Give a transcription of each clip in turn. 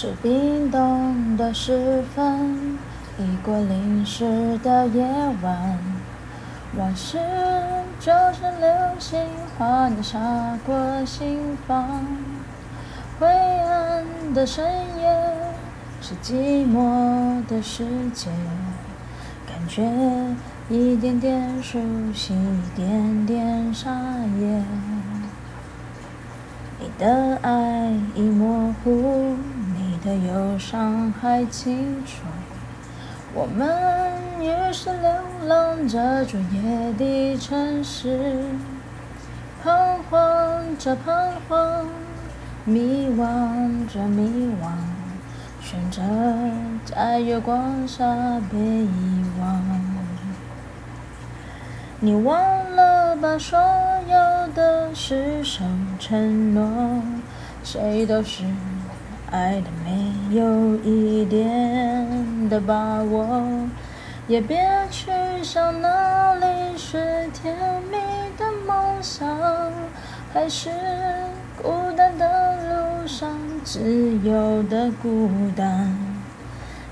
是冰冻的时分，已过零时的夜晚，往事就像流星划你洒过心房。灰暗的深夜，是寂寞的世界，感觉一点点熟悉，一点点沙哑。你的爱已模糊，忧伤还清楚。我们于是流浪这座夜的城市，彷徨着彷徨，迷惘着迷惘，选择在月光下被遗忘。你忘了吧，所有的施舍承诺，谁都是爱的没有一点的把握，也别去想哪里是甜蜜的梦想，还是孤单。的路上自由的孤单。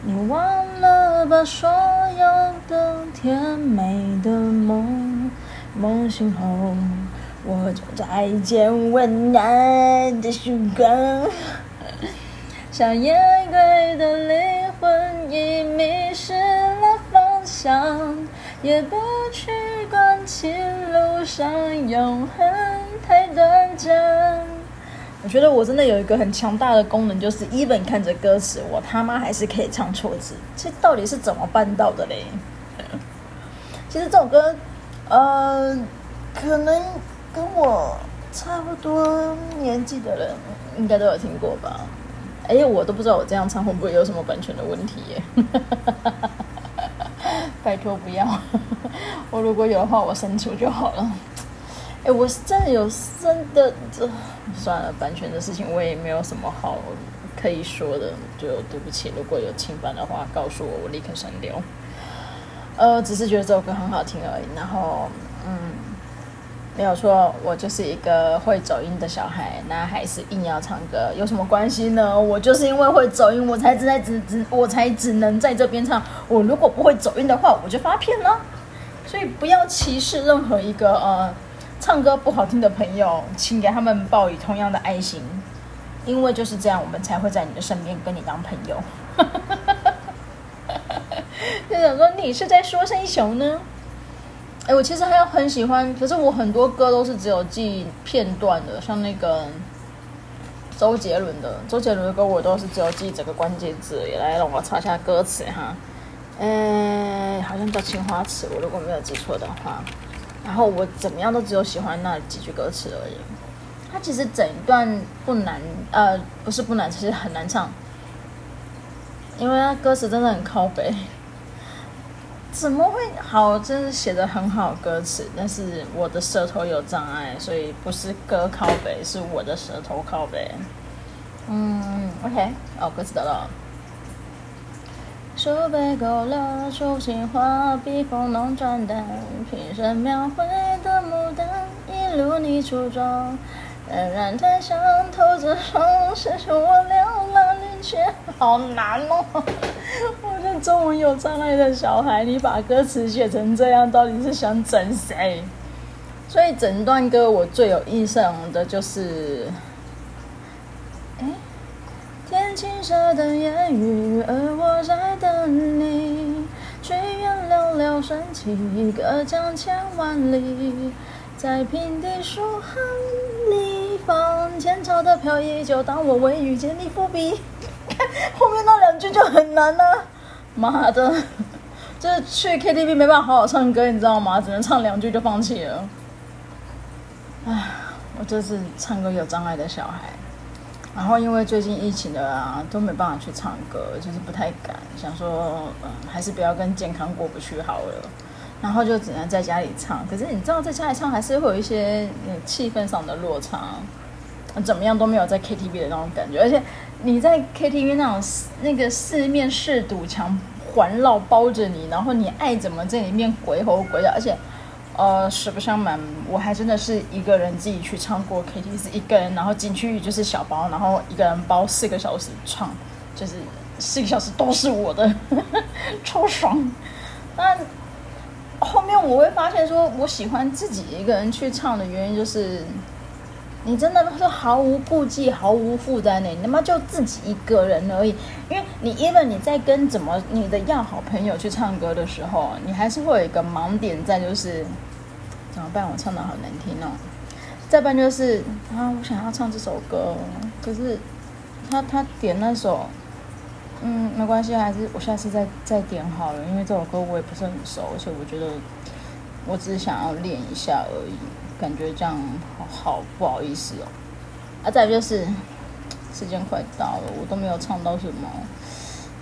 你忘了吧，所有的甜美的梦，梦醒后，我就再见温暖的曙光。像夜归的灵魂已迷失了方向，也不去管情路上永恒太短暂。我觉得我真的有一个很强大的功能，就是 even 看着歌词，我他妈还是可以唱错字。这到底是怎么办到的嘞？其实这首歌，呃，可能跟我差不多年纪的人应该都有听过吧。哎，我都不知道我这样唱会不会有什么版权的问题耶？拜托不要，我如果有的话，我删除就好了。哎，我是真的有真的这算了，版权的事情我也没有什么好可以说的，就对不起。如果有侵犯的话，告诉我，我立刻删掉。呃，只是觉得这首歌很好听而已。然后，嗯，没有错，我就是一个会走音的小孩，那还是硬要唱歌，有什么关系呢？我就是因为会走音，我才只在只只我才只能在这边唱。我如果不会走音的话，我就发片了。所以不要歧视任何一个呃。唱歌不好听的朋友，请给他们报以同样的爱心，因为就是这样，我们才会在你的身边跟你当朋友。就想说你是在说三小呢？哎，我其实还有很喜欢，可是我很多歌都是只有记片段的，像那个周杰伦的，周杰伦的歌我都是只有记整个关键字。也来让我查一下歌词哈，嗯，好像叫《青花瓷》，我如果没有记错的话。然后我怎么样都只有喜欢那几句歌词而已。它其实整一段不难，呃，不是不难，其实很难唱，因为它歌词真的很靠北。怎么会好？真是写的很好歌词，但是我的舌头有障碍，所以不是歌靠北，是我的舌头靠北。嗯，OK，哦，歌词得了。数杯勾勒出情画，笔锋浓转淡，平生描绘的牡丹，一如你初妆，冉冉檀香透着霜，写出我嘹亮离去。好难哦！我这中文有障碍的小孩，你把歌词写成这样，到底是想整谁？所以整段歌我最有印象的就是天。青色的烟雨，而我在等你。曲院寥寥笙起，隔江千万里。在平地书行里，放前朝的飘逸，就当我未遇见你伏笔。后面那两句就很难了，啊，妈的，就是去 KTV 没办法好好唱歌，你知道吗？只能唱两句就放弃了。唉，我这是唱歌有障碍的小孩。然后因为最近疫情的啊，都没办法去唱歌，就是不太敢，想说，嗯，还是不要跟健康过不去好了。然后就只能在家里唱。可是你知道，在家里唱还是会有一些气氛上的落差，怎么样都没有在 KTV 的那种感觉。而且你在 KTV 那种那个四面四堵墙环绕包着你，然后你爱怎么在里面鬼吼鬼叫，而且。呃，实不相瞒，我还真的是一个人自己去唱过 KTV，是一个人，然后进去就是小包，然后一个人包四个小时唱，就是四个小时都是我的，超爽。那后面我会发现，说我喜欢自己一个人去唱的原因，就是你真的是毫无顾忌、毫无负担的，你他妈就自己一个人而已。因为你，even 你在跟怎么你的要好朋友去唱歌的时候，你还是会有一个盲点在，就是怎么办？我唱的好难听哦。再办就是啊，我想要唱这首歌，可是他他点那首，嗯，没关系，还是我下次再再点好了，因为这首歌我也不是很熟，而且我觉得我只是想要练一下而已，感觉这样好不好意思哦。啊，再就是时间快到了，我都没有唱到什么，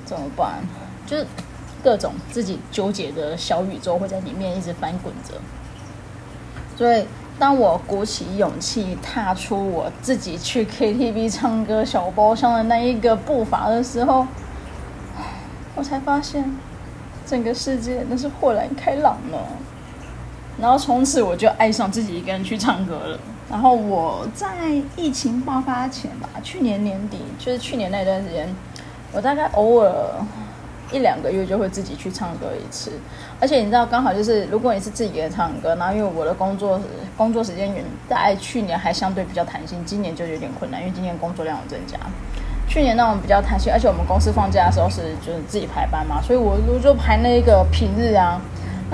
怎么办？就是各种自己纠结的小宇宙会在里面一直翻滚着，所以。当我鼓起勇气踏出我自己去 KTV 唱歌小包厢的那一个步伐的时候，我才发现整个世界那是豁然开朗了。然后从此我就爱上自己一个人去唱歌了。然后我在疫情爆发前吧，去年年底，就是去年那段时间，我大概偶尔。一两个月就会自己去唱歌一次，而且你知道，刚好就是如果你是自己人唱歌，然后因为我的工作工作时间远，在去年还相对比较弹性，今年就有点困难，因为今年工作量有增加。去年那种比较弹性，而且我们公司放假的时候是就是自己排班嘛，所以我我就排那个平日啊。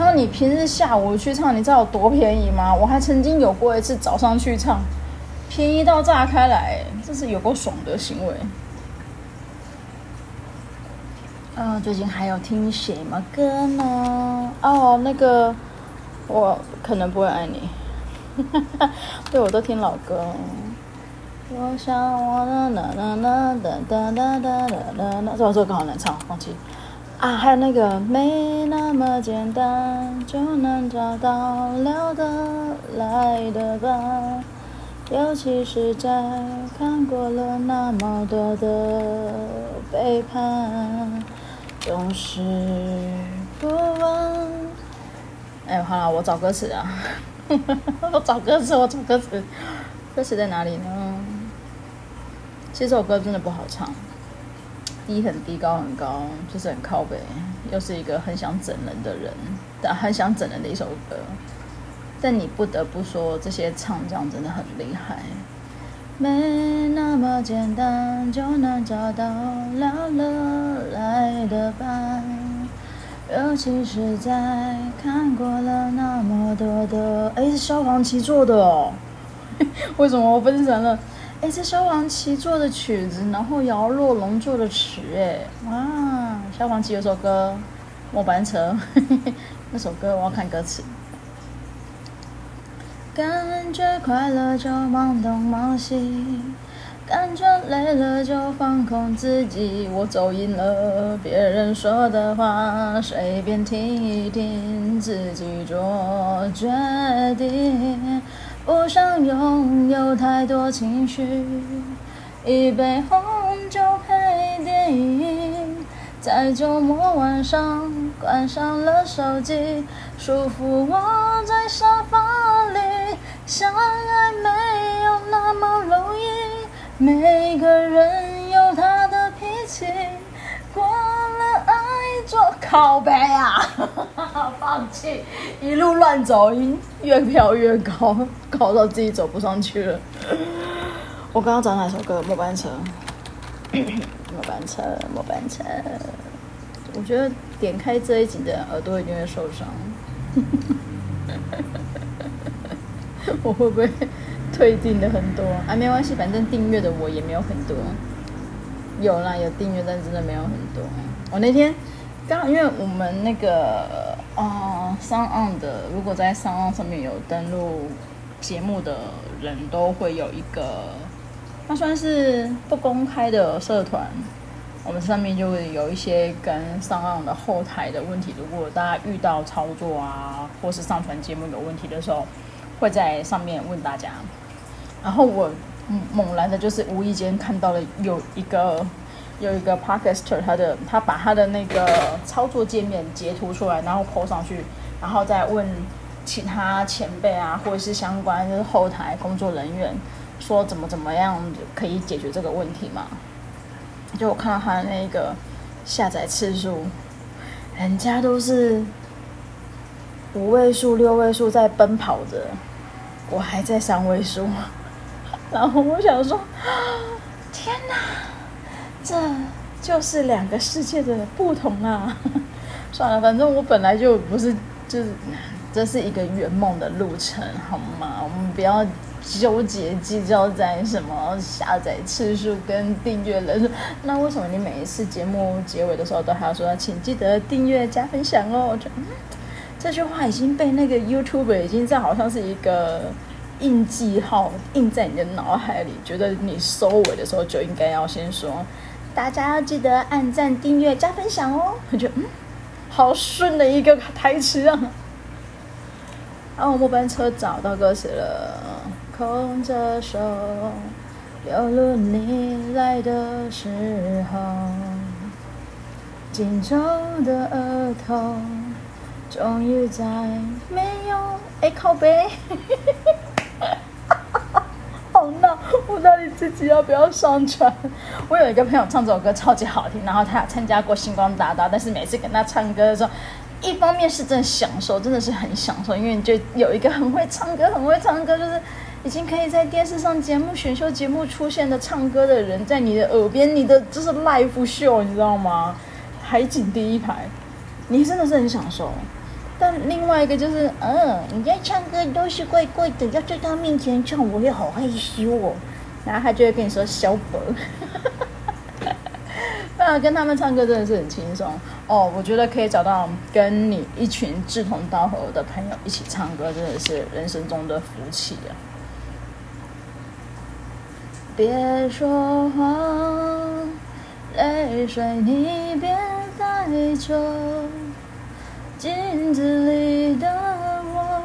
然后你平日下午去唱，你知道有多便宜吗？我还曾经有过一次早上去唱，便宜到炸开来，这是有够爽的行为。嗯、最近还有听什么歌呢？哦，那个我可能不会爱你，对，我都听老歌。我想我的啦啦啦哒哒哒哒哒哒，这首歌好难唱，放弃。啊，还有那个没那么简单就能找到聊得来的伴，尤其是在看过了那么多的背叛。总是不问。哎，好了，我找歌词啊！我找歌词，我找歌词，歌词在哪里呢？其实这首歌真的不好唱，低很低，高很高，就是很靠北，又是一个很想整人的人，但很想整人的一首歌。但你不得不说，这些唱将真的很厉害。没那么简单就能找到聊得来的伴，尤其是在看过了那么多的。哎，是消防旗做的哦。为什么我分成了？哎，这萧煌奇做的曲子，然后姚若龙做的词。哎，哇，萧煌奇有首歌《末班车》，那首歌我要看歌词。感觉快乐就忙东忙西，感觉累了就放空自己。我走音了，别人说的话随便听一听，自己做决定。不想拥有太多情绪，一杯红酒配电影，在周末晚上关上了手机，舒服窝在沙发里。相爱没有那么容易，每个人有他的脾气。过了爱做靠北啊，放弃，一路乱走，音越飘越高，高到自己走不上去了。我刚刚找哪首歌？末班车，末班车，末班车。我觉得点开这一集的耳朵一定会受伤。我会不会退订的很多啊？没关系，反正订阅的我也没有很多。有啦，有订阅，但真的没有很多。我那天刚因为我们那个啊，SoundOn 的，如果在上岸上面有登录节目的人都会有一个，那算是不公开的社团。我们上面就会有一些跟上岸的后台的问题，如果大家遇到操作啊，或是上传节目有问题的时候。会在上面问大家，然后我猛然的就是无意间看到了有一个有一个 Podcaster，他的他把他的那个操作界面截图出来，然后 po 上去，然后再问其他前辈啊，或者是相关就是后台工作人员，说怎么怎么样可以解决这个问题嘛？就我看到他的那个下载次数，人家都是五位数、六位数在奔跑着，我还在三位数。然后我想说，天哪，这就是两个世界的不同啊！算了，反正我本来就不是，就是这是一个圆梦的路程，好吗？我们不要纠结计较在什么下载次数跟订阅人数。那为什么你每一次节目结尾的时候都还要说，请记得订阅加分享哦？我觉得这句话已经被那个 YouTube 已经在好像是一个。印记号印在你的脑海里，觉得你收尾的时候就应该要先说，大家要记得按赞、订阅、加分享哦。我觉得嗯，好顺的一个台词啊。然后末班车找到歌词了，空着手，流露你来的时候，紧皱的额头，终于在没有哎靠背。那我到底自己要不要上传？我有一个朋友唱这首歌超级好听，然后他有参加过星光大道，但是每次跟他唱歌的时候，一方面是真的享受，真的是很享受，因为你就有一个很会唱歌、很会唱歌，就是已经可以在电视上节目、选秀节目出现的唱歌的人，在你的耳边，你的就是 live show，你知道吗？海景第一排，你真的是很享受。但另外一个就是，嗯，人家唱歌都是怪怪的，要在他面前唱，我也好害羞哦。然后他就会跟你说小本，那跟他们唱歌真的是很轻松哦。我觉得可以找到跟你一群志同道合的朋友一起唱歌，真的是人生中的福气啊。别说谎，泪水你别带走。镜子里的我，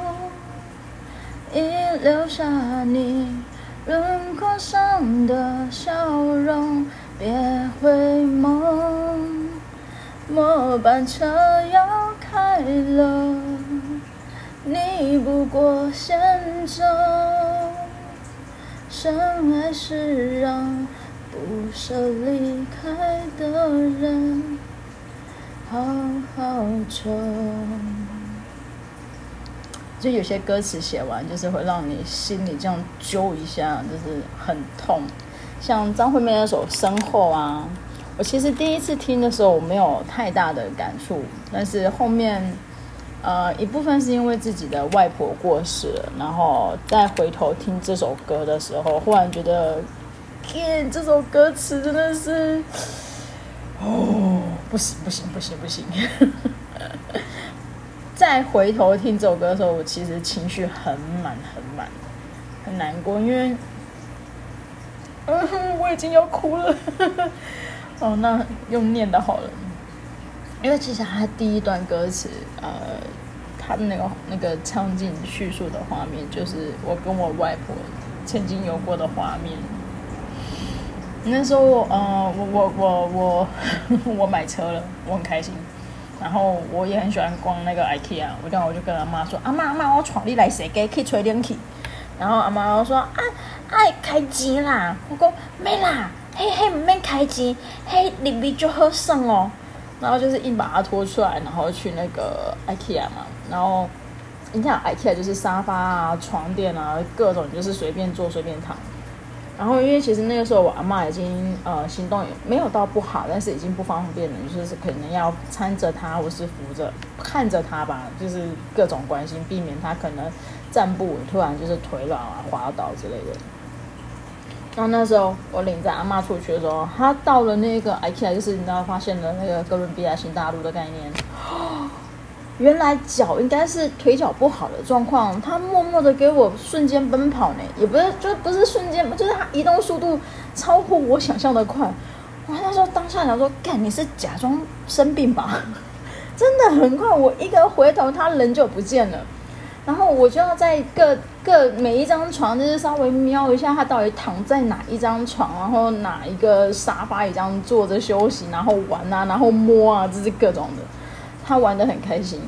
已留下你轮廓上的笑容。别回眸，末班车要开了，你不过先走。深爱是让不舍离开的人。好好走，就有些歌词写完，就是会让你心里这样揪一下，就是很痛。像张惠妹那首《身后》啊，我其实第一次听的时候我没有太大的感触，但是后面，呃，一部分是因为自己的外婆过世，然后再回头听这首歌的时候，忽然觉得，天，这首歌词真的是。哦，不行不行不行不行！再回头听这首歌的时候，我其实情绪很满很满，很难过，因为，嗯哼，我已经要哭了。哦，那用念的好了，因为其实他第一段歌词，呃，他的那个那个场景叙述的画面，就是我跟我外婆曾经有过的画面。那时候，呃，我我我我 我买车了，我很开心。然后我也很喜欢逛那个 IKEA，我这样我就跟阿妈说：“阿妈阿妈，我带你来踅街去吹冷气。”然后阿妈说：“啊，爱开钱啦！”我说：“没啦，嘿嘿，唔免开钱，嘿，里面就好省哦。”然后就是硬把它拖出来，然后去那个 IKEA 嘛。然后你想 IKEA 就是沙发啊、床垫啊，各种就是随便坐随便躺。然后，因为其实那个时候我阿嬷已经呃行动没有到不好，但是已经不方便了，就是可能要搀着她，或是扶着看着她吧，就是各种关心，避免她可能站不稳，突然就是腿软啊、滑倒之类的。然后那时候我领着阿嬷出去的时候，她到了那个 IKEA，就是你知道发现了那个哥伦比亚新大陆的概念。原来脚应该是腿脚不好的状况，他默默的给我瞬间奔跑呢，也不是，就不是瞬间，就是他移动速度超乎我想象的快。我那时候当下想说，干，你是假装生病吧？真的很快，我一个回头，他人就不见了。然后我就要在各各每一张床，就是稍微瞄一下他到底躺在哪一张床，然后哪一个沙发椅这样坐着休息，然后玩啊，然后摸啊，这是各种的。他玩的很开心，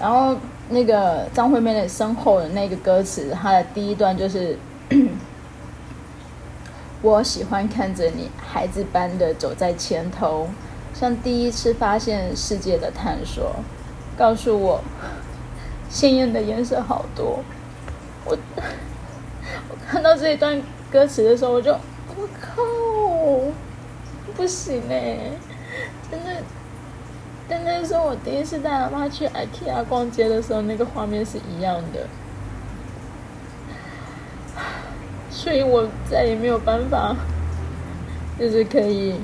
然后那个张惠妹的身后的那个歌词，他的第一段就是 我喜欢看着你孩子般的走在前头，像第一次发现世界的探索。告诉我，鲜艳的颜色好多。我 我看到这一段歌词的时候，我就我靠，不行哎，真的。但那时候我第一次带阿妈去 IKEA 逛街的时候，那个画面是一样的。所以我再也没有办法，就是可以，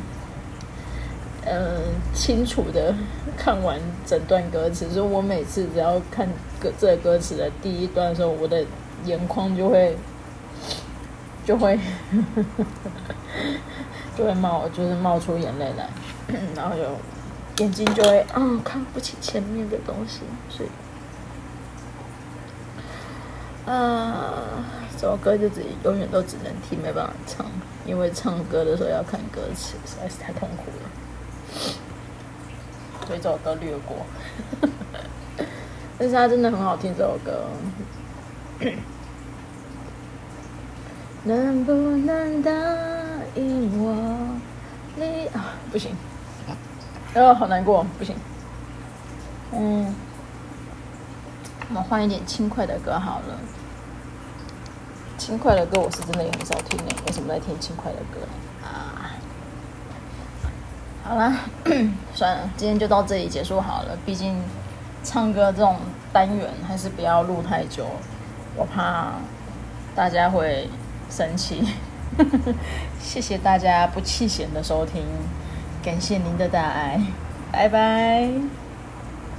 嗯、清楚的看完整段歌词。所以我每次只要看歌这个歌词的第一段的时候，我的眼眶就会就会 就会冒，就是冒出眼泪来，然后就。眼睛就会嗯，看不清前面的东西，所以，啊，这首歌就自己永远都只能听，没办法唱，因为唱歌的时候要看歌词，实在是太痛苦了，所以这首歌略过。但是它真的很好听，这首歌。能不能答应我？你啊，不行。哦，好难过，不行。嗯，我们换一点轻快的歌好了。轻快的歌我是真的也很少听诶，为什么在听轻快的歌啊？好了，算了，今天就到这里结束好了。毕竟唱歌这种单元还是不要录太久，我怕大家会生气。谢谢大家不弃嫌的收听。感谢您的大爱，拜拜。